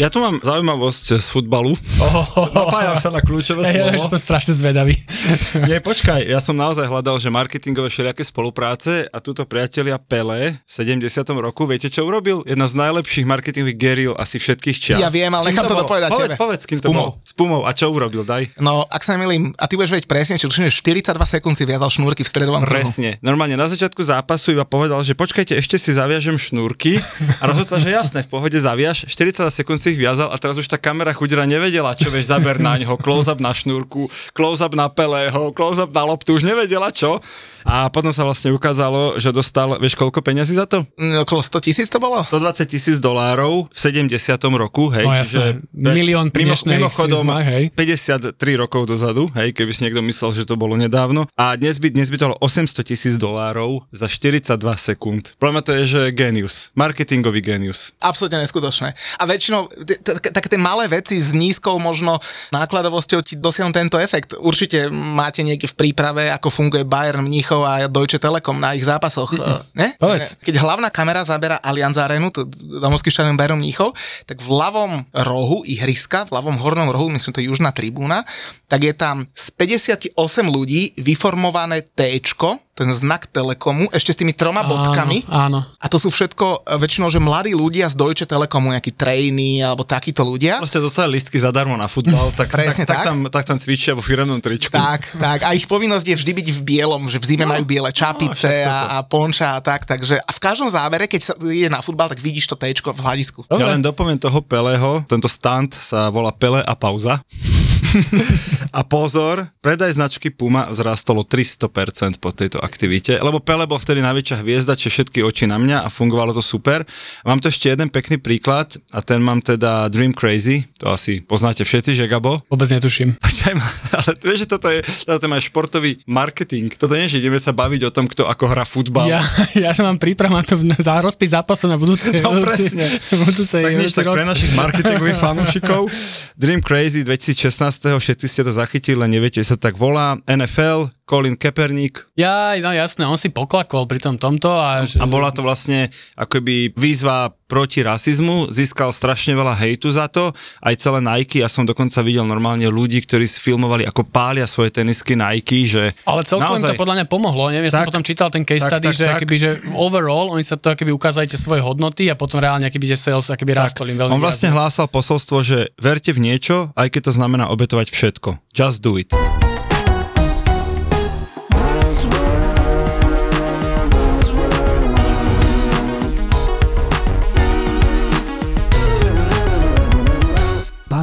Ja tu mám zaujímavosť z futbalu. Oh, Napájam sa na kľúčové slovo. Ja, som strašne zvedavý. Nie, počkaj, ja som naozaj hľadal, že marketingové všelijaké spolupráce a túto priatelia Pele v 70. roku, viete čo urobil? Jedna z najlepších marketingových geril asi všetkých čias. Ja viem, ale nechám to, to dopovedať Povedz, tebe. povedz, kým S to bol. S pumou. A čo urobil, daj. No, ak sa nemýlim, a ty budeš vedieť presne, či 42 sekúnd si viazal šnúrky v stredovom Presne. Normálne na začiatku zápasu iba povedal, že počkajte, ešte si zaviažem šnúrky a rozhodol sa, že jasné, v pohode zaviaž. 40 sekúnd si ich viazal a teraz už tá kamera chudera nevedela, čo vieš zaber na ňo, close-up na šnúrku, close-up na Pelého, close-up na loptu, už nevedela čo. A potom sa vlastne ukázalo, že dostal, vieš koľko peňazí za to? Mm, okolo 100 tisíc to bolo? 120 tisíc dolárov v 70. roku, hej. No jasné, milión pri mimo, mimochodom, hej. 53 rokov dozadu, hej, keby si niekto myslel, že to bolo nedávno. A dnes by, dnes by to bolo 800 tisíc dolárov za 42 sekúnd. Problém to je, že genius, marketingový genius. Absolutne neskutočné. A väčšinou také tie malé veci s nízkou možno nákladovosťou ti dosiahnu tento efekt. Určite máte niekde v príprave, ako funguje Bayern Mníchov Mníchov a Deutsche Telekom na ich zápasoch. Mm-hmm. Ne? Povedz. Keď hlavná kamera zabera Allianz Arenu, domovský štadión Bayern Mníchov, tak v ľavom rohu ihriska, v ľavom hornom rohu, myslím to je južná tribúna, tak je tam z 58 ľudí vyformované T, ten znak Telekomu, ešte s tými troma áno, bodkami. Áno. A to sú všetko e, väčšinou, že mladí ľudia z Deutsche Telekomu, nejakí trainy alebo takíto ľudia. Proste dostali listky zadarmo na futbal, tak, Presne tak, tak. tak, tam, tak tam cvičia vo firemnom tričku. Tak, tak. A ich povinnosť je vždy byť v bielom, že v zime no, majú biele čapice no, a, a ponča a tak. Takže a v každom zábere, keď sa ide na futbal, tak vidíš to tečko v hľadisku. Dobre. Ja len dopoviem toho Peleho, tento stand sa volá Pele a pauza. a pozor, predaj značky Puma vzrastol 300% po tejto aktivite, lebo Pele bol vtedy najväčšia hviezda, či všetky oči na mňa a fungovalo to super. Mám tu ešte jeden pekný príklad a ten mám teda Dream Crazy, to asi poznáte všetci, že Gabo? Vôbec netuším. Počkaj ale tu vieš, že toto je, toto je športový marketing. Toto nie, že ideme sa baviť o tom, kto ako hrá futbal. Ja, ja mám príprav na to za rozpis zápasu na budúce. No presne. Budúce, tak nič, tak pre našich marketingových fanúšikov Dream Crazy 2016 všetci ste to zachytili, len neviete, že sa tak volá. NFL, Colin Kaepernick. Ja, no jasné, on si poklakol pri tom tomto. A, a bola to vlastne akoby výzva proti rasizmu, získal strašne veľa hejtu za to, aj celé Nike, ja som dokonca videl normálne ľudí, ktorí si filmovali, ako pália svoje tenisky Nike, že... Ale celkom naozaj... to podľa mňa pomohlo, neviem, ja som potom čítal ten case tak, study, tak, že, tak. Akoby, že overall, oni sa to akoby ukázali tie svoje hodnoty a potom reálne akoby, že sales akoby rástol im veľmi On vlastne výrazne. hlásal posolstvo, že verte v niečo, aj keď to znamená obetovať všetko. Just do it.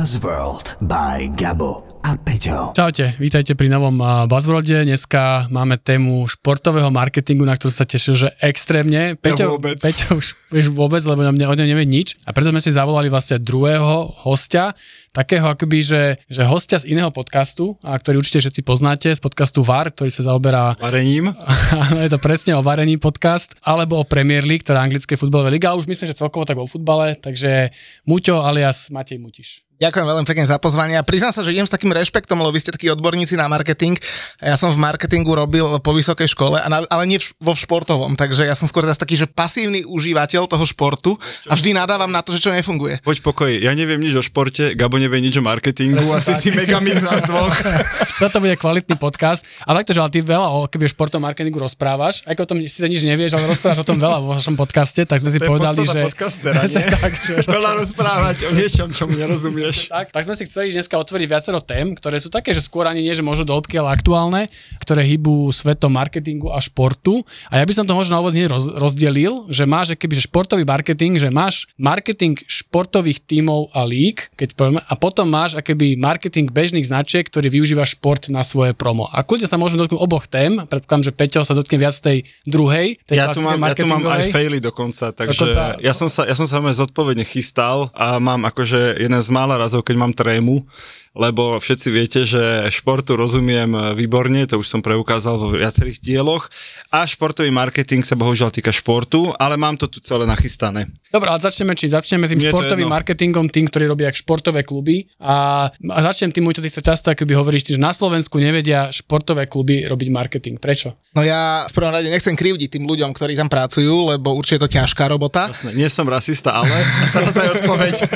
Buzzworld by Gabo a Peťo. Čaute, vítajte pri novom Buzzworlde. Dneska máme tému športového marketingu, na ktorú sa tešil, že extrémne. Peťo, ja vôbec. Peťo už vieš vôbec, lebo o mne nevie nič. A preto sme si zavolali vlastne druhého hostia, takého akoby, že, že hostia z iného podcastu, a ktorý určite všetci poznáte, z podcastu VAR, ktorý sa zaoberá... Varením. je to presne o varení podcast, alebo o Premier League, ktorá anglické futbalové liga, už myslím, že celkovo tak o futbale, takže Muťo alias Matej Mutiš. Ďakujem veľmi pekne za pozvanie a priznám sa, že idem s takým rešpektom, lebo vy ste takí odborníci na marketing. Ja som v marketingu robil po vysokej škole, ale nie vo športovom, takže ja som skôr taký, že pasívny užívateľ toho športu a vždy nadávam na to, že čo nefunguje. Poď pokoj, ja neviem nič o športe, Gabo nevie nič o marketingu Presne a ty tak. si mega z nás dvoch. Toto bude kvalitný podcast. A takto, že ale ty veľa o keby športom marketingu rozprávaš, aj o tom si nič nevieš, ale rozprávaš o tom veľa vo vašom podcaste, tak sme si to povedali, že... Podcastera, nie? tak, že veľa rozprávať o niečom, čomu nerozumieš. Tak, tak sme si chceli dneska otvoriť viacero tém, ktoré sú také, že skôr ani nie, že môžu do hĺbky, ale aktuálne, ktoré hýbu svetom marketingu a športu. A ja by som to možno na úvod roz, rozdelil, že máš keby že športový marketing, že máš marketing športových tímov a lík, keď povieme, a potom máš akéby marketing bežných značiek, ktorý využíva šport na svoje promo. A kľudne sa môžeme dotknúť oboch tém, predpokladám, že Peťo sa dotkne viac tej druhej, tej ja tu, mám, ja tu mám aj faily dokonca, takže dokonca... ja som sa, ja som sa zodpovedne chystal a mám akože jeden z mála razov, keď mám trému, lebo všetci viete, že športu rozumiem výborne, to už som preukázal vo viacerých dieloch a športový marketing sa bohužiaľ týka športu, ale mám to tu celé nachystané. Dobre, ale začneme, či začneme tým športovým marketingom, tým, ktorí robia športové kluby a, a začnem tým, ty sa často akoby hovoríš, že na Slovensku nevedia športové kluby robiť marketing. Prečo? No ja v prvom rade nechcem krivdiť tým ľuďom, ktorí tam pracujú, lebo určite je to ťažká robota. Jasne, nie som rasista, ale teraz daj odpoveď.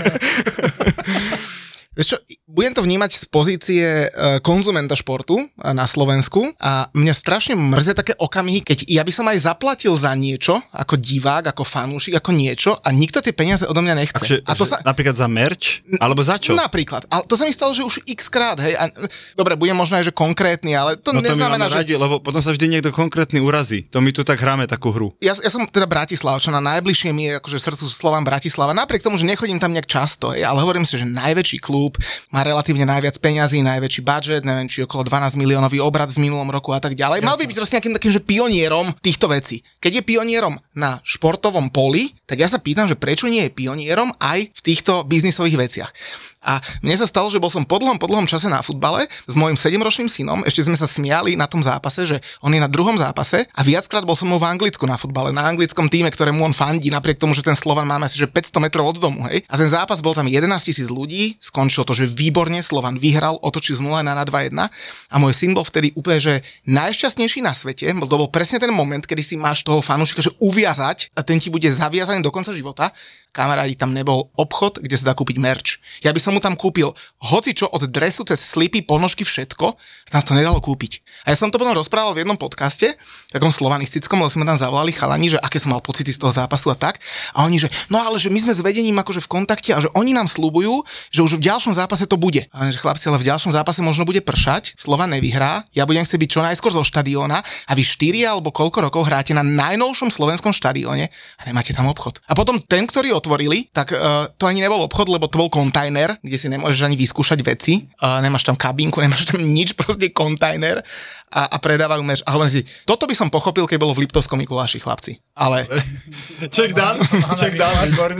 Vieš čo, budem to vnímať z pozície e, konzumenta športu e, na Slovensku a mňa strašne mrzia také okamihy, keď ja by som aj zaplatil za niečo, ako divák, ako fanúšik, ako niečo a nikto tie peniaze odo mňa nechce. Akže, a to sa... Napríklad za merch? Alebo za čo? Napríklad. Ale to sa mi stalo, že už x krát, hej. A, dobre, budem možno aj, že konkrétny, ale to, no to neznamená, že... Radi, lebo potom sa vždy niekto konkrétny urazí. To my tu tak hráme takú hru. Ja, ja som teda Bratislavčan a najbližšie mi je akože srdcu Slován Bratislava. Napriek tomu, že nechodím tam nejak často, hej, ale hovorím si, že najväčší klub, má relatívne najviac peňazí, najväčší budget, neviem, či okolo 12 miliónový obrad v minulom roku a tak ďalej. Mal by byť proste nejakým takým, že pionierom týchto vecí. Keď je pionierom na športovom poli, tak ja sa pýtam, že prečo nie je pionierom aj v týchto biznisových veciach. A mne sa stalo, že bol som po dlhom, po dlhom čase na futbale s mojim 7-ročným synom, ešte sme sa smiali na tom zápase, že on je na druhom zápase a viackrát bol som mu v Anglicku na futbale, na anglickom týme, ktorému on fandí, napriek tomu, že ten Slovan máme asi že 500 metrov od domu, hej. A ten zápas bol tam 11 tisíc ľudí, skončilo to, že výborne Slovan vyhral, otočil z 0 na 2-1 a môj syn bol vtedy úplne, že najšťastnejší na svete, to bol presne ten moment, kedy si máš toho fanúšika, že uviazať a ten ti bude zaviazaný do konca života kamarádi, tam nebol obchod, kde sa dá kúpiť merch. Ja by som mu tam kúpil hoci čo od dresu cez slipy, ponožky, všetko, sa to nedalo kúpiť. A ja som to potom rozprával v jednom podcaste, takom slovanistickom, lebo sme tam zavolali chalani, že aké som mal pocity z toho zápasu a tak. A oni, že no ale že my sme s vedením akože v kontakte a že oni nám slúbujú, že už v ďalšom zápase to bude. A že chlapci, ale v ďalšom zápase možno bude pršať, Slova nevyhrá, ja budem chcieť byť čo najskôr zo štadióna a vy 4 alebo koľko rokov hráte na najnovšom slovenskom štadióne a nemáte tam obchod. A potom ten, ktorý otvorili, tak uh, to ani nebol obchod, lebo to bol kontajner, kde si nemôžeš ani vyskúšať veci. Uh, nemáš tam kabinku, nemáš tam nič, proste kontajner a, a predávajú merch. A hovorím si, toto by som pochopil, keď bolo v Liptovskom Mikuláši, chlapci. Ale... Check down, check down, výborne.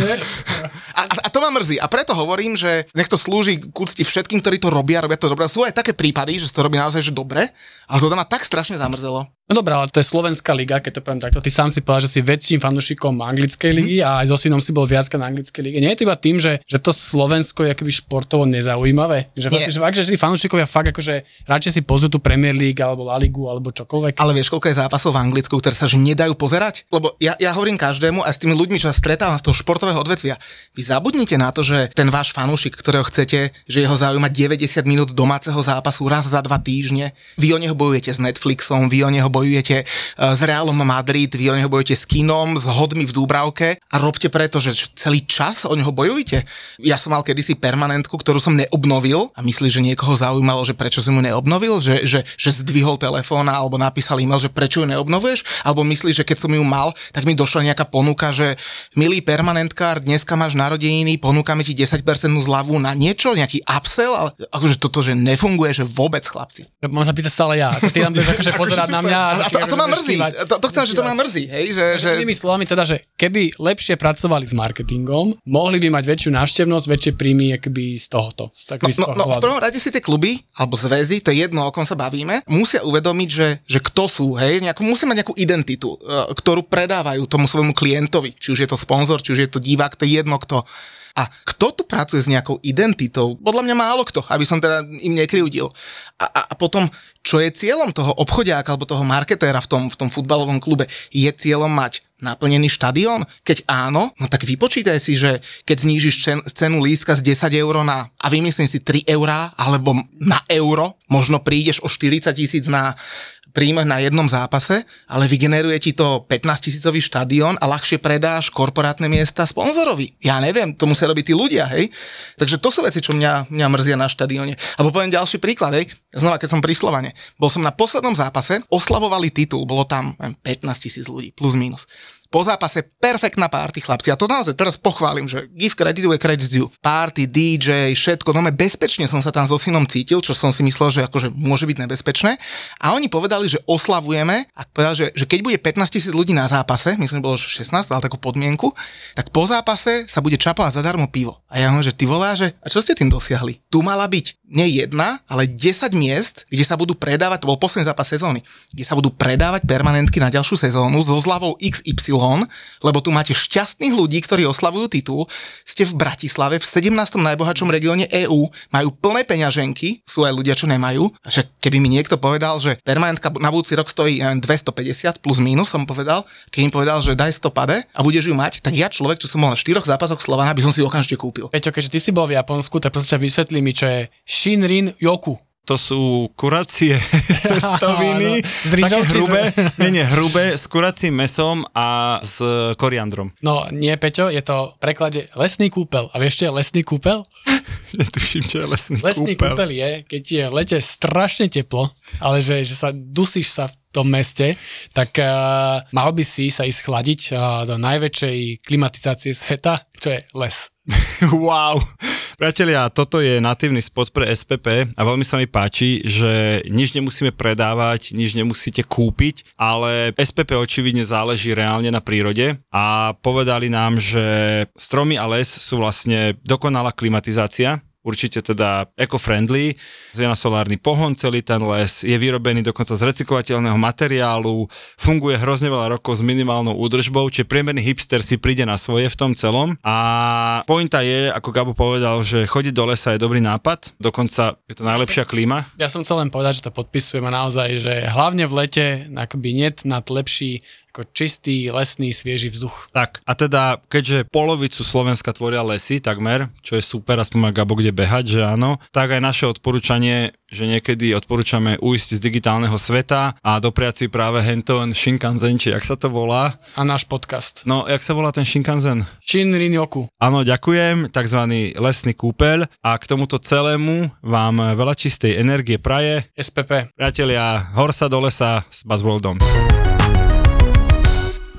A, a, to ma mrzí. A preto hovorím, že nech to slúži k úcti všetkým, ktorí to robia, robia to dobre. Sú aj také prípady, že to robí naozaj že dobre, ale to ma tak strašne zamrzelo. No dobré, ale to je slovenská liga, keď to poviem takto. Ty sám si povedal, že si väčším fanúšikom anglickej ligy mm. a aj so synom si bol viac na anglickej lige. Nie je to iba tým, že, že to Slovensko je akoby športovo nezaujímavé. Že, fakt, že, fakt, že tí fanúšikovia fakt akože radšej si pozrú tú Premier League alebo La Ligu alebo čokoľvek. Ale vieš, koľko je zápasov v Anglicku, ktoré sa že nedajú pozerať? Lebo ja, ja hovorím každému a s tými ľuďmi, čo sa stretávam z toho športového odvetvia, vy zabudnite na to, že ten váš fanúšik, ktorého chcete, že jeho zaujíma 90 minút domáceho zápasu raz za dva týždne, vy o neho bojujete s Netflixom, vy o neho bojujete Eh, s Realom Madrid, vy o neho bojujete s kinom, s hodmi v Dúbravke a robte preto, že celý čas o neho bojujete. Ja som mal kedysi permanentku, ktorú som neobnovil a myslíš, že niekoho zaujímalo, že prečo som ju neobnovil, že, že, že zdvihol telefón alebo napísal e-mail, že prečo ju neobnovuješ, alebo myslíš, že keď som ju mal, tak mi došla nejaká ponuka, že milý permanentkár, dneska máš narodeniny, ponúkame ti 10% zľavu na niečo, nejaký upsell, ale akože toto, že nefunguje, že vôbec chlapci. Mám sa pýtať stále ja. Ty tam budeš akože pozerať na mňa. A, to, a to ma mrzí. To, to chcem, že to ma mrzí. Hej, že, že... Inými slovami teda, že keby lepšie pracovali s marketingom, mohli by mať väčšiu návštevnosť, väčšie príjmy akoby z tohoto. Z no, no, no, v prvom rade si tie kluby, alebo zväzy, to je jedno, o kom sa bavíme, musia uvedomiť, že, že kto sú, hej, nejakú, musia mať nejakú identitu, e, ktorú predávajú tomu svojmu klientovi. Či už je to sponzor, či už je to divák, to je jedno kto. A kto tu pracuje s nejakou identitou? Podľa mňa málo kto, aby som teda im nekryudil. A, a, a potom, čo je cieľom toho obchodiaka alebo toho marketéra v tom, v tom futbalovom klube? Je cieľom mať naplnený štadión? Keď áno, no tak vypočítaj si, že keď znížiš cen, cenu lístka z 10 eur na, a vymyslím si 3 eurá, alebo na euro, možno prídeš o 40 tisíc na príjmach na jednom zápase, ale vygeneruje ti to 15 tisícový štadión a ľahšie predáš korporátne miesta sponzorovi. Ja neviem, to musia robiť tí ľudia, hej. Takže to sú veci, čo mňa, mňa mrzia na štadióne. Alebo poviem ďalší príklad, hej. Znova, keď som pri Slovane. Bol som na poslednom zápase, oslavovali titul, bolo tam 15 tisíc ľudí, plus minus Po zápase perfektná party, chlapci. A to naozaj teraz pochválim, že give credit where credit due. Party, DJ, všetko. No bezpečne som sa tam so synom cítil, čo som si myslel, že akože môže byť nebezpečné. A oni povedali, že oslavujeme, a povedali, že, že keď bude 15 tisíc ľudí na zápase, myslím, že bolo 16, ale takú podmienku, tak po zápase sa bude čapať zadarmo pivo. A ja hovorím, že ty volá, že a čo ste tým dosiahli? Tu mala byť nie jedna, ale 10 miest, kde sa budú predávať, to bol posledný zápas sezóny, kde sa budú predávať permanentky na ďalšiu sezónu so zľavou XY, lebo tu máte šťastných ľudí, ktorí oslavujú titul, ste v Bratislave, v 17. najbohatšom regióne EÚ, majú plné peňaženky, sú aj ľudia, čo nemajú. Že keby mi niekto povedal, že permanentka na budúci rok stojí 250 plus minus, som povedal, keď im povedal, že daj 100 pade a budeš ju mať, tak ja človek, čo som bol na štyroch zápasoch Slovana, by som si okamžite kúpil. Peťo, keďže ty si bol v Japonsku, tak prosím vysvetlí mi, čo je Shinrin Yoku. To sú kuracie cestoviny, Áno, také hrubé, nie, nie, hrubé, s kuracím mesom a s koriandrom. No nie, Peťo, je to v preklade lesný kúpel. A vieš, čo je lesný kúpel? Netuším, čo je lesný, lesný kúpel. kúpel je, keď je v lete strašne teplo, ale že, že sa dusíš sa v tom meste, tak uh, mal by si sa ísť chladiť uh, do najväčšej klimatizácie sveta, čo je les. wow. Priatelia, toto je natívny spot pre SPP a veľmi sa mi páči, že nič nemusíme predávať, nič nemusíte kúpiť, ale SPP očividne záleží reálne na prírode a povedali nám, že stromy a les sú vlastne dokonalá klimatizácia, určite teda eco-friendly, je na solárny pohon celý ten les, je vyrobený dokonca z recyklovateľného materiálu, funguje hrozne veľa rokov s minimálnou údržbou, čiže priemerný hipster si príde na svoje v tom celom a pointa je, ako Gabo povedal, že chodiť do lesa je dobrý nápad, dokonca je to najlepšia klíma. Ja som chcel len povedať, že to podpisujem a naozaj, že hlavne v lete akoby net nad lepší ako čistý, lesný, svieži vzduch. Tak, a teda, keďže polovicu Slovenska tvoria lesy takmer, čo je super, aspoň má Gabo kde behať, že áno, tak aj naše odporúčanie, že niekedy odporúčame ujsť z digitálneho sveta a dopriať si práve hento Shinkansen, či jak sa to volá. A náš podcast. No, jak sa volá ten Shinkansen? Shinrin Yoku. Áno, ďakujem, takzvaný lesný kúpeľ a k tomuto celému vám veľa čistej energie praje. SPP. Priatelia, hor sa do lesa s Buzzworldom.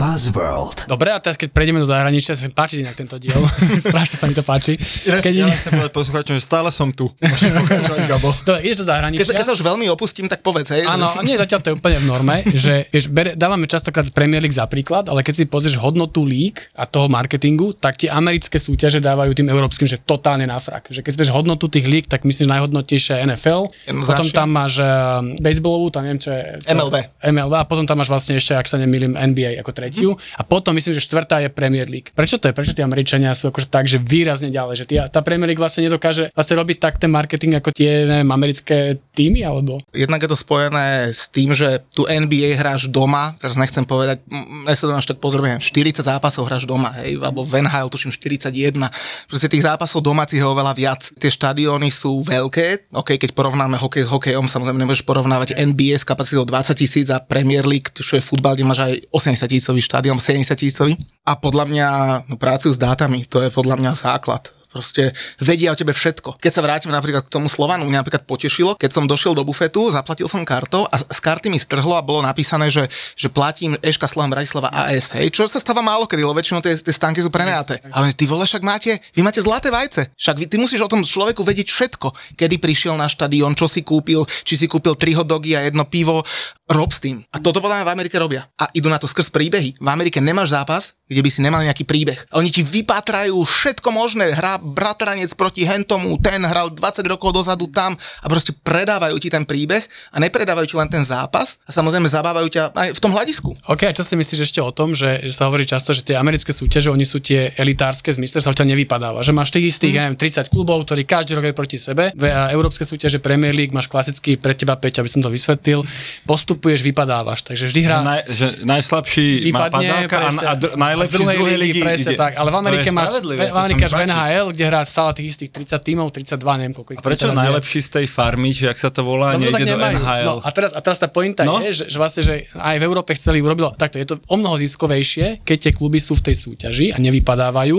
Buzzworld. Dobre, a teraz keď prejdeme do zahraničia, sa mi páči inak tento diel. Strašne sa mi to páči. Keď ja chcem povedať poslucháčom, že stále som tu. Môžeš pokračovať, Gabo. Dobre, ideš do zahraničia. Keď, sa- keď sa už veľmi opustím, tak povedz, hej. Áno, a nie, zatiaľ to je úplne v norme, že vieš, bere, dávame častokrát Premier League za príklad, ale keď si pozrieš hodnotu líg a toho marketingu, tak tie americké súťaže dávajú tým európskym, že totálne na frak. Že keď si vieš hodnotu tých líg, tak myslíš najhodnotnejšia NFL, potom Jednoznačne. tam máš uh, baseballovú, tam neviem, čo je... To, MLB. MLB a potom tam máš vlastne ešte, ak sa nemýlim, NBA ako tretiu a potom myslím, že štvrtá je Premier League. Prečo to je? Prečo tí Američania sú akože tak, že výrazne ďalej, že tá Premier League vlastne nedokáže vlastne robiť tak ten marketing ako tie, neviem, americké týmy, alebo? Jednak je to spojené s tým, že tu NBA hráš doma, teraz nechcem povedať, nesledujem až tak podrobne, 40 zápasov hráš doma, hej, alebo v NHL tuším 41. Proste tých zápasov domácich je oveľa viac. Tie štadióny sú veľké, ok, keď porovnáme hokej s hokejom, samozrejme nemôžeš porovnávať NBA s kapacitou 20 tisíc a Premier League, čo je futbal, kde máš aj 80 tisícový štadión, 70 tisícový. A podľa mňa no, pracujú s dátami, to je podľa mňa základ. Proste vedia o tebe všetko. Keď sa vrátim napríklad k tomu Slovanu, mňa napríklad potešilo, keď som došiel do bufetu, zaplatil som kartou a z karty mi strhlo a bolo napísané, že, že platím Eška Slovan Bratislava AS, hej, čo sa stáva málo kedy, lebo väčšinou tie, tie stánky sú prenajaté. Ale ty vole, však máte, vy máte zlaté vajce. Však vy, ty musíš o tom človeku vedieť všetko. Kedy prišiel na štadión, čo si kúpil, či si kúpil tri hotdogy a jedno pivo, rob s tým. A toto podľa mňa v Amerike robia. A idú na to skrz príbehy. V Amerike nemáš zápas, kde by si nemal nejaký príbeh. A oni ti vypátrajú všetko možné. Hrá bratranec proti hentomu, ten hral 20 rokov dozadu tam a proste predávajú ti ten príbeh a nepredávajú ti len ten zápas a samozrejme zabávajú ťa aj v tom hľadisku. OK, a čo si myslíš ešte o tom, že, že sa hovorí často, že tie americké súťaže, oni sú tie elitárske v zmysle, sa ťa nevypadáva. Že máš tých istých, mm. neviem, 30 klubov, ktorí každý rok je proti sebe. V a európske súťaže Premier League máš klasický pre teba, Peť, aby som to vysvetlil. Postupuješ, vypadávaš. Takže vždy hrá... Naj, že najslabší má vypadne, padálka a, a dr- najlepší z druhej ligy presne ide. tak, ale v Amerike máš, v Amerike máš v kde hrá stále tých istých 30 tímov, 32, neviem koľko. A prečo teraz je. najlepší z tej farmy, či ak sa to volá, tak nejde do nemajú. NHL? No, a, teraz, a teraz tá pointa No. no? je, že, že, vlastne, že aj v Európe chceli urobilo, takto je to o mnoho ziskovejšie, keď tie kluby sú v tej súťaži a nevypadávajú,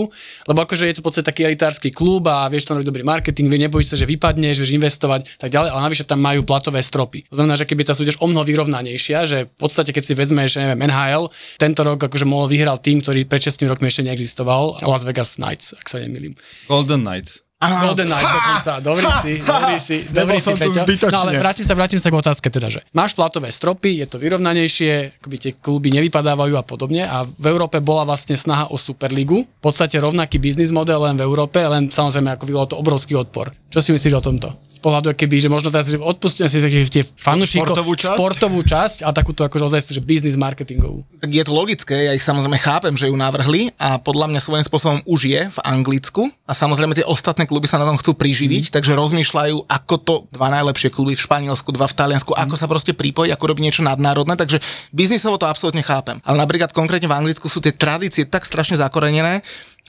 lebo akože je to v podstate taký elitársky klub a vieš tam robiť dobrý marketing, vie, nebojíš sa, že vypadneš, vieš investovať tak ďalej, ale navyše tam majú platové stropy. To znamená, že keby tá súťaž o mnoho vyrovnanejšia, že v podstate keď si vezmeš, neviem, NHL, tento rok akože mohol vyhral tým, ktorý pred 6 rokmi ešte neexistoval, Las Vegas Knights, ak sa nemýlim. Golden Knights. Áno, Golden Knights dokonca, dobrý si, dobrý si, dobrý si, som tu Peťo. No ale vrátim sa, vrátim sa k otázke teda, že máš platové stropy, je to vyrovnanejšie, akoby tie kluby nevypadávajú a podobne a v Európe bola vlastne snaha o Superligu, v podstate rovnaký biznis model len v Európe, len samozrejme ako bylo to obrovský odpor. Čo si myslíš o tomto? Pohľadu, keby, že možno teraz že odpustím si tie fanúšikov, Športovú časť? športovú časť a takúto akože ozaj, že biznis marketingovú. tak je to logické, ja ich samozrejme chápem, že ju navrhli a podľa mňa svojím spôsobom už je v Anglicku a samozrejme tie ostatné kluby sa na tom chcú priživiť, mm. takže rozmýšľajú, ako to dva najlepšie kluby v Španielsku, dva v Taliansku, ako sa proste pripojiť, ako robiť niečo nadnárodné, takže biznisovo to absolútne chápem. Ale napríklad konkrétne v Anglicku sú tie tradície tak strašne zakorenené,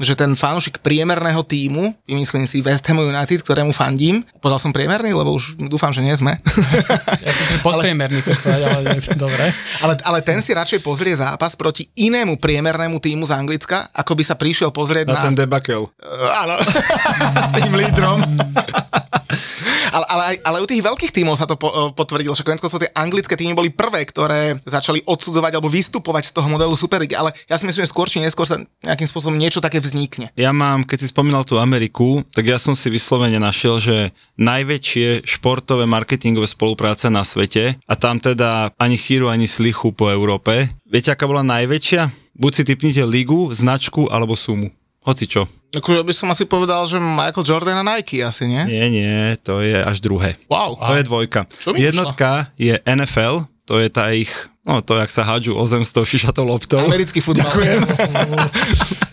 že ten fanúšik priemerného týmu, vymyslím si West Ham United, ktorému fandím, povedal som priemerný, lebo už dúfam, že nie sme. Ja som si podpriemerný, chceš povedať, ale dobre. Ale, ale ten si radšej pozrie zápas proti inému priemernému týmu z Anglicka, ako by sa prišiel pozrieť Na na... ten debakel. Uh, áno, s tým lídrom. ale, ale, ale u tých veľkých tímov sa to po, uh, potvrdilo, že konec koncov tie anglické týmy boli prvé, ktoré začali odsudzovať alebo vystupovať z toho modelu Superligy, ale ja si myslím, že skôr či neskôr sa nejakým spôsobom niečo také vznikne. Ja mám, keď si spomínal tú Ameriku, tak ja som si vyslovene našiel, že najväčšie športové marketingové spolupráce na svete a tam teda ani chýru, ani slichu po Európe. Viete, aká bola najväčšia? Buď si typnite ligu, značku alebo sumu. Hoci čo. Ako by som asi povedal, že Michael Jordan a Nike asi, nie? Nie, nie, to je až druhé. Wow. To je dvojka. Jednotka je NFL, to je tá ich, no to, jak sa hádžu o zem s tou šišatou loptou. Americký futbal. Ďakujem.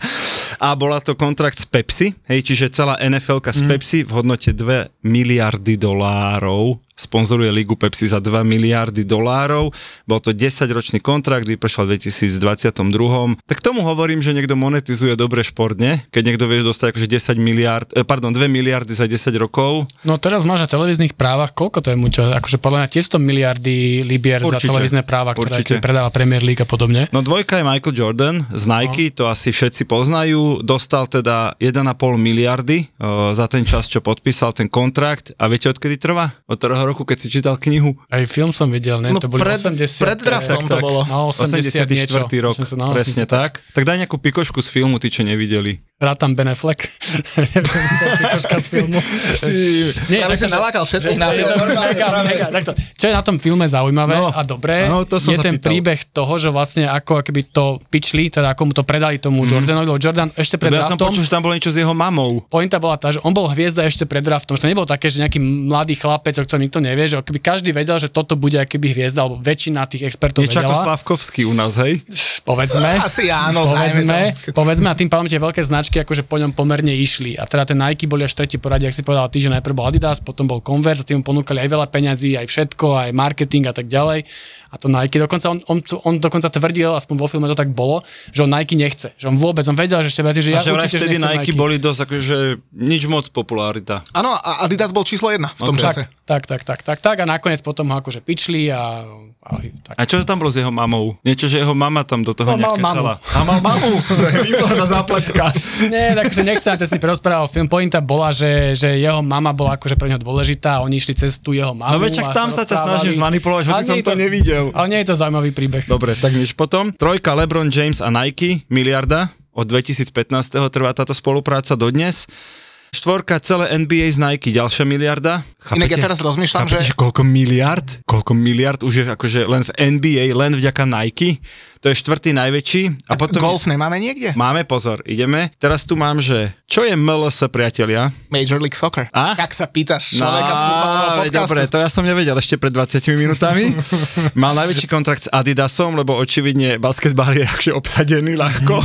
A bola to kontrakt s Pepsi, hej, čiže celá NFL s Pepsi v hodnote 2 miliardy dolárov sponzoruje ligu Pepsi za 2 miliardy dolárov. Bol to 10-ročný kontrakt, vypršal v 2022. Tak tomu hovorím, že niekto monetizuje dobre športne, keď niekto vieš dostať akože 10 miliard, eh, pardon, 2 miliardy za 10 rokov. No teraz máš na televíznych právach, koľko to je muťo? Akože podľa mňa tiež to miliardy libier za Určite. televízne práva, ktoré predáva Premier League a podobne. No dvojka je Michael Jordan z Nike, No. to asi všetci poznajú. Dostal teda 1,5 miliardy o, za ten čas, čo podpísal ten kontrakt. A viete, odkedy trvá? Od ktorého roku, keď si čítal knihu? Aj film som videl, ne? No to boli pred- 80. pred draftom to bolo. No, 80 niečo. 84. rok, 80, no, presne 80. tak. Tak daj nejakú pikošku z filmu, tí, čo nevideli. Rátam Ben Affleck. Tykoška z filmu. Nie, Práve takto, sa nalákal všetkých na film. Čo je na tom filme zaujímavé No, a dobré, no, to je ten pýtal. príbeh toho, že vlastne ako keby to pitchli, teda ako mu to predali tomu Jordanovi, lebo Jordan ešte pred Lebo Mhm. ja som draftom, počul, že tam bolo niečo s jeho mamou. pointa bola tá, že on bol hviezda ešte pred draftom, že to nebolo také, že nejaký mladý chlapec, o ktorom nikto nevie, že keby každý vedel, že toto bude keby hviezda, alebo väčšina tých expertov Niečo ako vedela, Slavkovský u nás, hej? povedzme. Asi áno, povedzme, povedzme a tým pádom tie veľké značky akože po ňom pomerne išli. A teda ten Nike boli až tretí poradí, ak si povedal ty, že najprv bol Adidas, potom bol Converse, a tým ponúkali aj veľa peňazí, aj všetko, aj marketing a tak ďalej. A to Nike dokonca, on, on, on dokonca tvrdil, aspoň vo filme to tak bolo, že on Nike nechce. Že on vôbec, on vedel, že ešte že ja A že určite, že vtedy nechcem Nike, boli dosť akože nič moc popularita. Áno, a Adidas bol číslo jedna v tom Ok. čase. Tak, tak, tak, tak, tak a nakoniec potom ho akože pičli a, a tak. A čo tam bolo s jeho mamou? Niečo, že jeho mama tam do toho No, mal nejak mamu. kecala. A mal mamu, to je výborná zápletka. Nie, takže nechcem, to si prerozprával film. Pointa bola, že, že jeho mama bola akože pre neho dôležitá oni išli cez tú jeho mamu. No veď tam sa ťa snažím zmanipulovať, hoci som to nevidel. Ale nie je to zaujímavý príbeh. Dobre, tak nič potom. Trojka LeBron James a Nike, miliarda. Od 2015. trvá táto spolupráca dodnes. Štvorka celé NBA z Nike, ďalšia miliarda. Inak ja teraz rozmýšľam, chápete, že- že koľko miliard? Koľko miliard už je akože len v NBA, len vďaka Nike. To je štvrtý najväčší. A potom Golf nemáme niekde? máme, pozor, ideme. Teraz tu mám, že čo je MLS, priatelia? Major League Soccer. A? Tak sa pýtaš človeka z veď podcastu. Dobre, to ja som nevedel ešte pred 20 minútami. Mal najväčší kontrakt s Adidasom, lebo očividne basketbal je akože obsadený ľahko.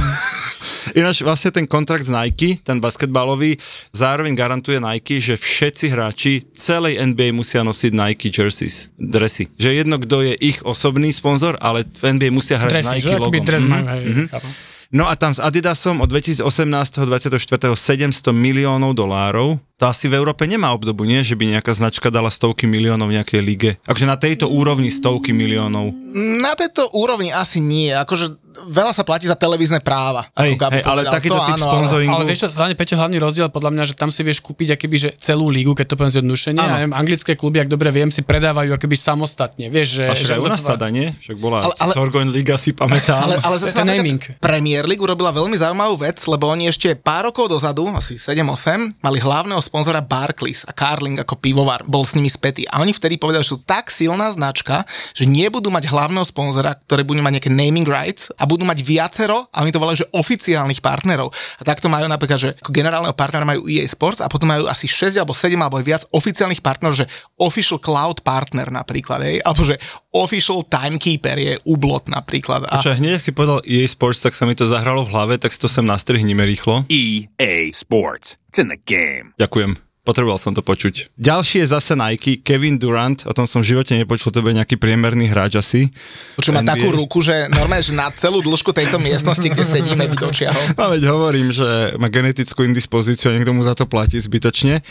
Ináč vlastne ten kontrakt z Nike, ten basketbalový, zároveň garantuje Nike, že všetci hráči celej NBA musia nosiť Nike jerseys, dresy. Že jedno, kto je ich osobný sponzor, ale v NBA musia hrať Dresy, Nike že? Logom. dres Mhm. majú, chápem. No a tam s Adidasom od 2018. 24. 700 miliónov dolárov. To asi v Európe nemá obdobu, nie? Že by nejaká značka dala stovky miliónov v nejakej lige. Akože na tejto úrovni stovky miliónov. Na tejto úrovni asi nie, akože veľa sa platí za televízne práva. Hej, hej, ale povedal. takýto To typ áno, ale- sponzoringu. Ale vieš čo, hlavne Peťo, hlavný rozdiel podľa mňa, že tam si vieš kúpiť akoby, že celú lígu, keď to poviem zjednodušenie. Áno. Ja neviem, anglické kluby, ak dobre viem, si predávajú akoby samostatne. Vieš, že, A však že aj u nás sa dá, nie? Však bola Ale- ale- Sorgoin Liga, si pamätám. Ale, ale zase naming. Premier League urobila veľmi zaujímavú vec, lebo oni ešte pár rokov dozadu, asi 7-8, mali hlavného sponzora Barclays a Carling ako pivovar bol s nimi spätý. A oni vtedy povedali, že sú tak silná značka, že nebudú mať hlavného sponzora, ktoré budú mať nejaké naming rights a budú mať viacero, a oni to volajú, že oficiálnych partnerov. A takto majú napríklad, že ako generálneho partnera majú EA Sports a potom majú asi 6 alebo 7 alebo aj viac oficiálnych partnerov, že official cloud partner napríklad, hej, alebo že official timekeeper je Ublot napríklad. A Čo hneď si povedal EA Sports, tak sa mi to zahralo v hlave, tak si to sem nastrihnime rýchlo. EA Sports. It's in the game. Ďakujem. Potreboval som to počuť. Ďalší je zase Nike, Kevin Durant, o tom som v živote nepočul, to bude nejaký priemerný hráč asi. Čo má NBA. takú ruku, že normálne, že na celú dĺžku tejto miestnosti, kde sedíme, by dočiahol. No veď hovorím, že má genetickú indispozíciu a niekto mu za to platí zbytočne.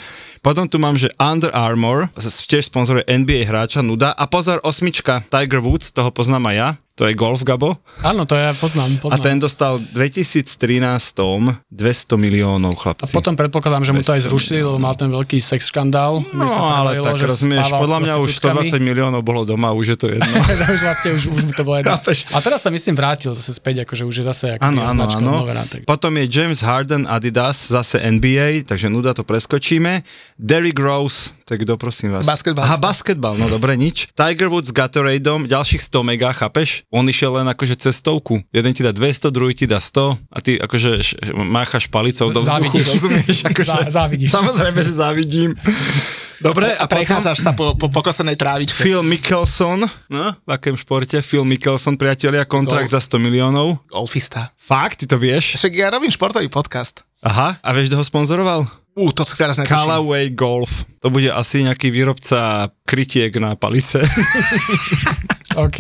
Potom tu mám, že Under Armour, tiež sponzoruje NBA hráča Nuda. A pozor, osmička, Tiger Woods, toho poznám aj ja. To je golf, Gabo. Áno, to ja poznám. A poznám. ten dostal v 2013 200 miliónov, A chlapci. potom predpokladám, že mu to aj 200 zrušili, lebo mal ten veľký sex škandál. No ale tak že rozumieš, podľa mňa už prostitútkami. 120 miliónov bolo doma, už je to jedno. už vlastne už, už mu to bolo jedno. A teraz sa myslím vrátil zase späť, akože už je zase ako áno, značka áno. obnovená, tak. Potom je James Harden Adidas, zase NBA, takže nuda to preskočíme. Derrick Rose, tak kto prosím vás? Basketbalista. Aha, basketbal, no dobre, nič. Tiger Woods s Gatoradeom, ďalších 100 mega, chápeš? On išiel len akože cestovku. Jeden ti dá 200, druhý ti dá 100 a ty akože š- máchaš palicou do vzduchu, Závidíš. rozumieš? Akože, Zá- závidíš. Samozrejme, že závidím. Dobre, a A prechádzaš sa po, po pokosenej trávičke. Phil Mickelson, no, v akém športe? Phil Mickelson, priatelia, kontrakt Golf. za 100 miliónov. Golfista. Fakt, ty to vieš? Však ja robím športový podcast. Aha, a vieš, kto ho sponzoroval? Ú, to teraz netuším. Callaway Golf. To bude asi nejaký výrobca krytiek na palice. OK.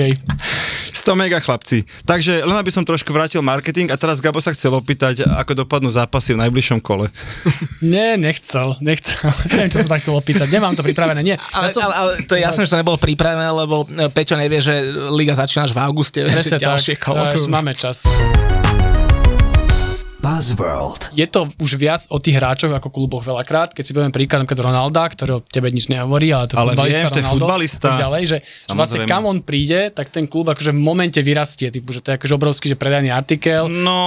100 mega chlapci. Takže len aby som trošku vrátil marketing a teraz Gabo sa chcel opýtať, ako dopadnú zápasy v najbližšom kole. Nie, nechcel, nechcel. Neviem, čo som sa chcel opýtať. Nemám to pripravené, nie. Ale, ja som, ale, ale to je jasné, že to nebolo pripravené, lebo e, Peťo nevie, že liga začína až v auguste. presne tak, kolo. máme čas. Buzzworld. Je to už viac o tých hráčoch ako kluboch veľakrát. Keď si poviem príklad napríklad Ronalda, ktorý o tebe nič nehovorí, ale to je Ale futbalista viem, to je Ronaldo, futbalista. tak ďalej, že, že vlastne kam on príde, tak ten klub akože v momente vyrastie, typu, že to je akože obrovský, že predajný artikel. No,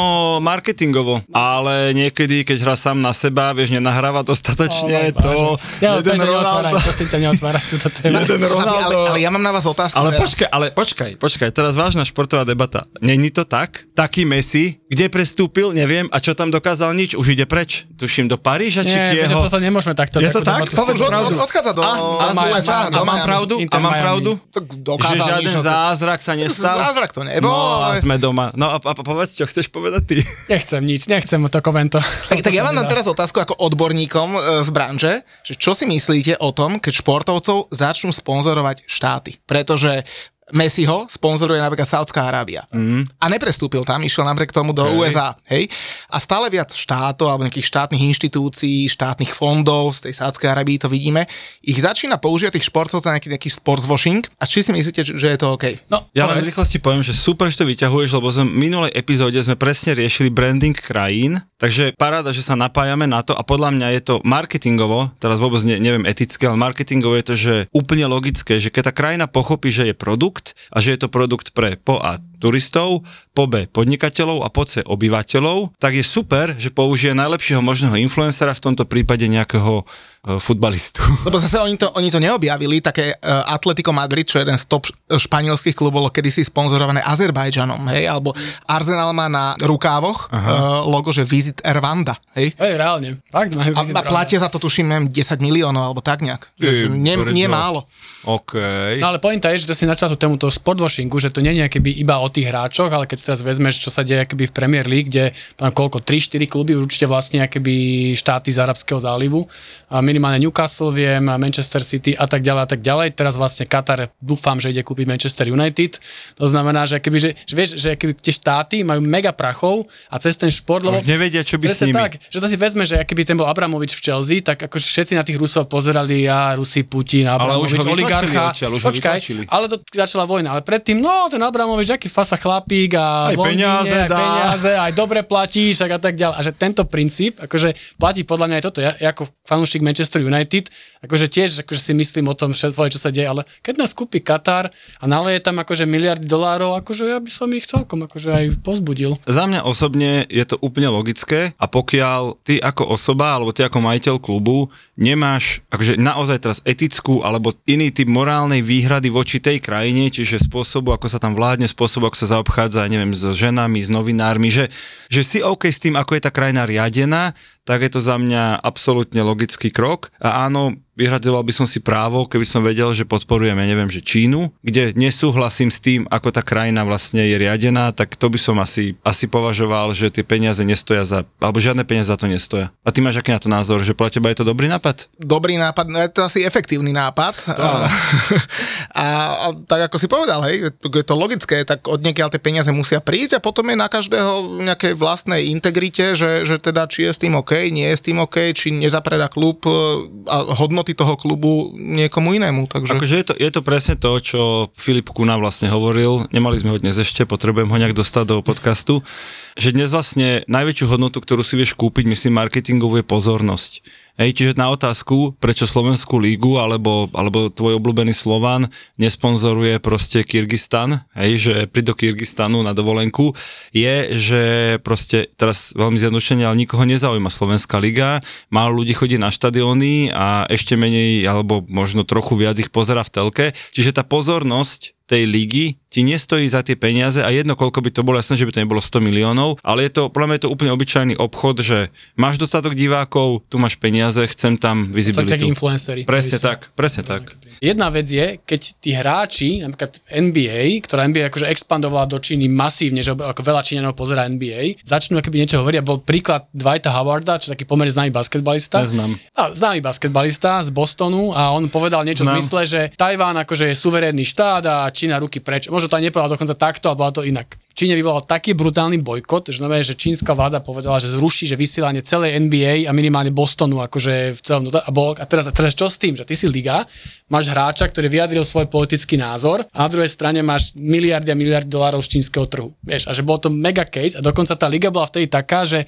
marketingovo, ale niekedy, keď hrá sám na seba, vieš, nenahráva dostatočne, Oh, to... Ja, jeden Ronaldo, neotváraj túto tému. jeden Ale, ale, Ronaldo. ale ja mám na vás otázku. Ale teraz. počkaj, ale počkaj, počkaj, teraz vážna športová debata. Není to tak? Taký Messi, kde prestúpil, neviem, a čo tam dokázal nič, už ide preč. Tuším do Paríža, či Nie. Peťo, to sa nemôžeme takto. Je to takú tak? Povedz Už odchádza do, A, mám pravdu? Inter A mám pravdu? Že dokázal žiaden nič, to- zázrak sa nestal? Zázrak to nebol, No, a sme doma. No a, povedz, čo chceš povedať ty? Nechcem nič, nechcem to komentovať. Tak, tak ja vám dám teraz otázku ako odborníkom e, z branže, že čo si myslíte o tom, keď športovcov začnú sponzorovať štáty? Pretože Messiho sponzoruje napríklad Saudská Arábia. Mm. A neprestúpil tam, išiel napriek tomu do. Okay. USA. Hej? A stále viac štátov alebo nejakých štátnych inštitúcií, štátnych fondov z tej Saudskej Arábii to vidíme, ich začína používať tých športov na nejaký, nejaký sportswashing. A či si myslíte, že- je to OK? No, Ja len v rýchlosti poviem, že super, že to vyťahuješ, lebo sme v minulej epizóde sme presne riešili branding krajín, takže paráda, že sa napájame na to a podľa mňa je to marketingovo, teraz vôbec ne, neviem etické, ale marketingovo je to, že úplne logické, že keď tá krajina pochopí, že je produkt a že je to produkt pre po a turistov, po B podnikateľov a po C obyvateľov, tak je super, že použije najlepšieho možného influencera, v tomto prípade nejakého e, futbalistu. Lebo zase oni to, oni to neobjavili, také uh, Atletico Madrid, čo je jeden z top š- španielských klubov, bolo kedysi sponzorované Azerbajdžanom, hej, alebo Arsenal má na rukávoch uh, logo, že Visit Rwanda, hej. Hej, reálne. Fakt, má A, a platia za to, tuším, neviem, 10 miliónov, alebo tak nejak. Brďo. nie málo. OK. No ale pointa je, že to si načal tú tému toho sportwashingu, že to nie je keby iba o o tých hráčoch, ale keď teraz vezmeš, čo sa deje akoby v Premier League, kde tam koľko, 3-4 kluby určite vlastne akoby štáty z Arabského zálivu, a minimálne Newcastle viem, Manchester City a tak ďalej a tak ďalej. Teraz vlastne Katar dúfam, že ide kúpiť Manchester United. To znamená, že, akoby, že, že vieš, že akoby tie štáty majú mega prachov a cez ten šport, lebo Už nevedia, čo by s nimi. tak, že to si vezme, že aký by ten bol Abramovič v Chelsea, tak akože všetci na tých Rusov pozerali, a Rusi, Putin, Ale už Abramovič, ho vytlačili oligarcha. odtiaľ, už Počkaj, ale to začala vojna. Ale predtým, no, ten Abramovič, aký fasa chlapík a Aj Londýne, peniaze aj dá. peniaze, aj dobre platíš a tak ďalej. A že tento princíp, akože platí podľa mňa aj toto. Ja, ja ako fanúšik Manchester United, akože tiež akože si myslím o tom všetko, čo sa deje, ale keď nás kúpi Katar a naleje tam akože miliardy dolárov, akože ja by som ich celkom akože aj pozbudil. Za mňa osobne je to úplne logické a pokiaľ ty ako osoba alebo ty ako majiteľ klubu nemáš akože naozaj teraz etickú alebo iný typ morálnej výhrady voči tej krajine, čiže spôsobu, ako sa tam vládne, spôsobu, ako sa zaobchádza, neviem, s ženami, s novinármi, že, že si OK s tým, ako je tá krajina riadená, tak je to za mňa absolútne logický krok. A áno, vyhradzoval by som si právo, keby som vedel, že podporujeme, neviem, že Čínu, kde nesúhlasím s tým, ako tá krajina vlastne je riadená, tak to by som asi, asi považoval, že tie peniaze nestoja za, alebo žiadne peniaze za to nestoja. A ty máš aký na to názor, že pre teba je to dobrý nápad? Dobrý nápad, no je to asi efektívny nápad. A, a, a tak ako si povedal, hej, je to logické, tak od niekiaľ tie peniaze musia prísť a potom je na každého nejakej vlastnej integrite, že, že teda či je s tým OK, nie je s tým OK, či nezapreda klub e, a hodnoty toho klubu niekomu inému. Takže... Akože je to, je to presne to, čo Filip Kuna vlastne hovoril, nemali sme ho dnes ešte, potrebujem ho nejak dostať do podcastu, že dnes vlastne najväčšiu hodnotu, ktorú si vieš kúpiť, myslím, marketingovú je pozornosť. Hej, čiže na otázku, prečo Slovenskú lígu alebo, alebo tvoj obľúbený Slovan nesponzoruje proste Kyrgyzstan, hej, že príď do Kyrgyzstanu na dovolenku, je, že proste teraz veľmi zjednodušene, ale nikoho nezaujíma Slovenská liga, málo ľudí chodí na štadióny a ešte menej, alebo možno trochu viac ich pozera v telke, čiže tá pozornosť tej ligy ti nestojí za tie peniaze a jedno koľko by to bolo, jasné, že by to nebolo 100 miliónov, ale je to, podľa mňa je to úplne obyčajný obchod, že máš dostatok divákov, tu máš peniaze, chcem tam Sú takí vizibilitu. influenceri. Presne tak, presne tak. Jedna vec je, keď tí hráči, napríklad NBA, ktorá NBA akože expandovala do Číny masívne, že ako veľa Číňanov pozera NBA, začnú akoby niečo hovoriť. Bol príklad Dwighta Howarda, čo taký pomerne známy basketbalista. Neznám. A, známy basketbalista z Bostonu a on povedal niečo Znám. v zmysle, že Tajván akože je suverénny štát a Čína ruky preč. Možno to aj nepovedal dokonca takto, ale bola to inak. V Číne vyvolal taký brutálny bojkot, že, znamená, že čínska vláda povedala, že zruší, že vysielanie celej NBA a minimálne Bostonu akože v celom a, bol, a, teraz, a teraz čo s tým, že ty si liga, máš hráča, ktorý vyjadril svoj politický názor a na druhej strane máš miliardy a miliardy dolárov z čínskeho trhu. Vieš, a že bol to mega case a dokonca tá liga bola vtedy taká, že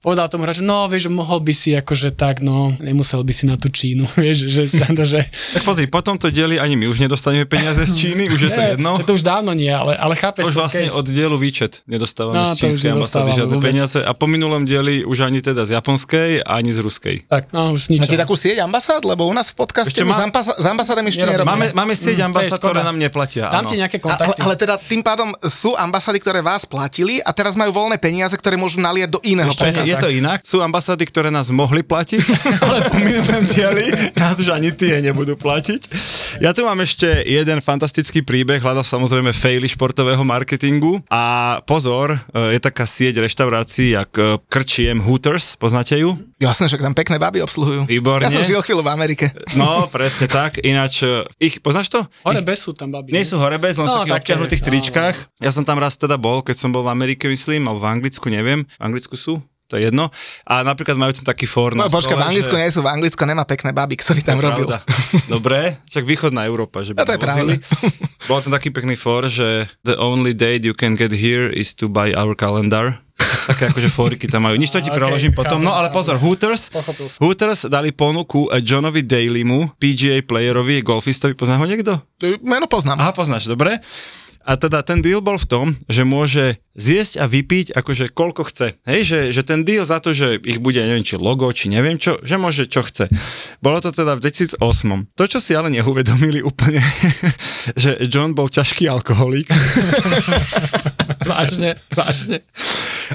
povedal tomu hráču, no vieš, mohol by si akože tak, no, nemusel by si na tú Čínu, vieš, že, že, že Tak pozri, po tomto dieli ani my už nedostaneme peniaze z Číny, už je to jedno. Že to už dávno nie, ale, ale chápeš Už vlastne case. od dielu výčet nedostávame No, z čínskej ambasády žiadne vôbec. peniaze a po minulom dieli už ani teda z japonskej, ani z ruskej. Tak, no už nič. Máte takú sieť ambasád? Lebo u nás v podcaste má- s, ambasa- s ambasádami ešte Nerobíme. Máme, máme sieť Mm, to je ambasád, ktoré nám neplatia. Dám áno. ti nejaké A, ale, kontakty. ale teda tým pádom sú ambasády, ktoré vás platili a teraz majú voľné peniaze, ktoré môžu naliať do iného podcastu. Je to inak. Sú ambasády, ktoré nás mohli platiť, ale po minulom dieli nás už ani tie nebudú platiť. Ja tu mám ešte jeden fantastický príbeh, hľadal samozrejme faily športového marketingu a pozor, e, je taká sieť reštaurácií, jak e, Krčiem Hooters, poznáte ju? Jasné, že tam pekné baby obsluhujú. Výborne. Ja som žil chvíľu v Amerike. No, presne tak. Ináč, e, ich, poznáš to? Hore Ich, bez sú tam babi. nie sú hore bez, len sú No, v takých také, obťahnutých no, tričkách. Ja som tam raz teda bol, keď som bol v Amerike, myslím, alebo v Anglicku, neviem. V Anglicku sú? To je jedno. A napríklad majú tam taký for No na počkaj, v Anglicku že- nie sú, v Anglicku nemá pekné baby, ktorý tam robil. pravda. Dobre, však východná Európa, že by No to je vozili. Bol tam taký pekný for, že the only date you can get here is to buy our calendar. Také akože fóriky tam majú. Nič to ti Ok, preložím potom. No ale pozor, Hooters. Hooters dali ponuku Johnovi Dalymu, PGA playerovi, golfistovi, pozná ho niekto? Meno poznám. Aha, poznáš, dobre. A teda ten deal bol v tom, že môže zjesť a vypiť akože koľko chce. Hej, že, že ten deal za to, že ich bude, neviem, či logo, či neviem čo, že môže čo chce. Bolo to teda v 2008. To, čo si ale neuvedomili úplne, že John bol ťažký alkoholík. vážne, vážne.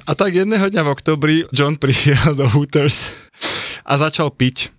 A tak jedného dňa v oktobri John prišiel do Hooters a začal piť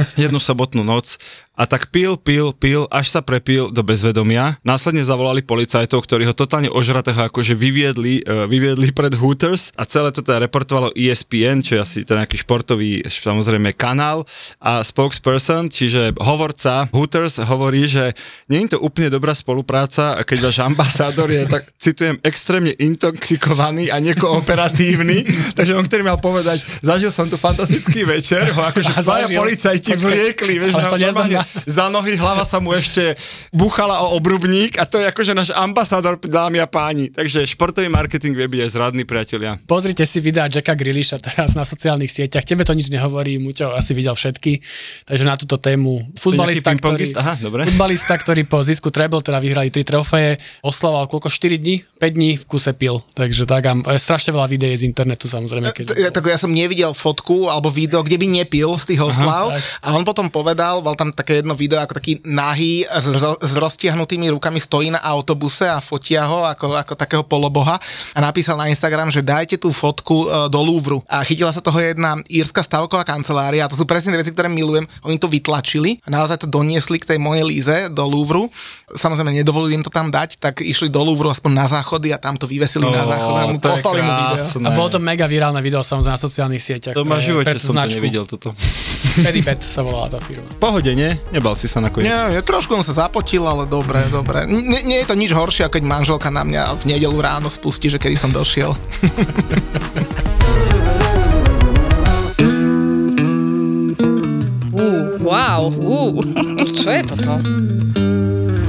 jednu sobotnú noc A tak pil, pil, pil, až sa prepil do bezvedomia. Následne zavolali policajtov, ktorí ho totálne ožratého akože vyviedli, uh, vyviedli pred Hooters a celé to teda reportovalo E ESPN, čo je asi ten nejaký športový samozrejme kanál a spokesperson, čiže hovorca Hooters hovorí, že nie je to úplne dobrá spolupráca, keď váš ambasádor je, tak citujem, extrémne intoxikovaný a nekooperatívny, takže on, ktorý mal povedať, zažil som tu fantastický večer, ho akože A dvaja zažil. policajti Počkaj, vliekli, vieš, ale to no, normálne za nohy, hlava sa mu ešte buchala o obrubník a to je akože náš ambasádor, dámy a páni. Takže športový marketing vie byť aj zradný, priatelia. Pozrite si videa Jacka Grealisha teraz na sociálnych sieťach. Tebe to nič nehovorí, Muťo asi videl všetky. Takže na túto tému futbalista, ktorý? Aha, dobre. futbalista, ktorý po zisku treble, teda vyhrali 3 trofeje, oslavoval koľko? 4 dní? 5 dní v kuse pil. Takže tak, a je strašne veľa videí z internetu samozrejme. Keď... Ja, tak ja som nevidel fotku alebo video, kde by nepil z tých oslav tak. A on potom povedal, mal tam také jedno video ako taký nahý s, s roztiahnutými rukami stojí na autobuse a fotia ho ako, ako takého poloboha a napísal na Instagram, že dajte tú fotku e, do Louvru. A chytila sa toho jedna írska stavková kancelária a to sú presne tie veci, ktoré milujem. Oni to vytlačili a naozaj to doniesli k tej mojej líze do Louvru. Samozrejme nedovolili im to tam dať, tak išli do Louvru aspoň na záchody a tam to vyvesili na záchod a mu poslali mu video. A bolo to mega virálne video samozrejme na sociálnych sieťach. To ma živote som to nevidel toto. Peribet sa volala tá firma. Pohode, nie? Nebal si sa nakoniec. Nie, ja trošku som sa zapotil, ale dobre, dobre. Nie, nie je to nič horšie, ako keď manželka na mňa v nedelu ráno spustí, že kedy som došiel. Uh, wow, uh, čo je toto?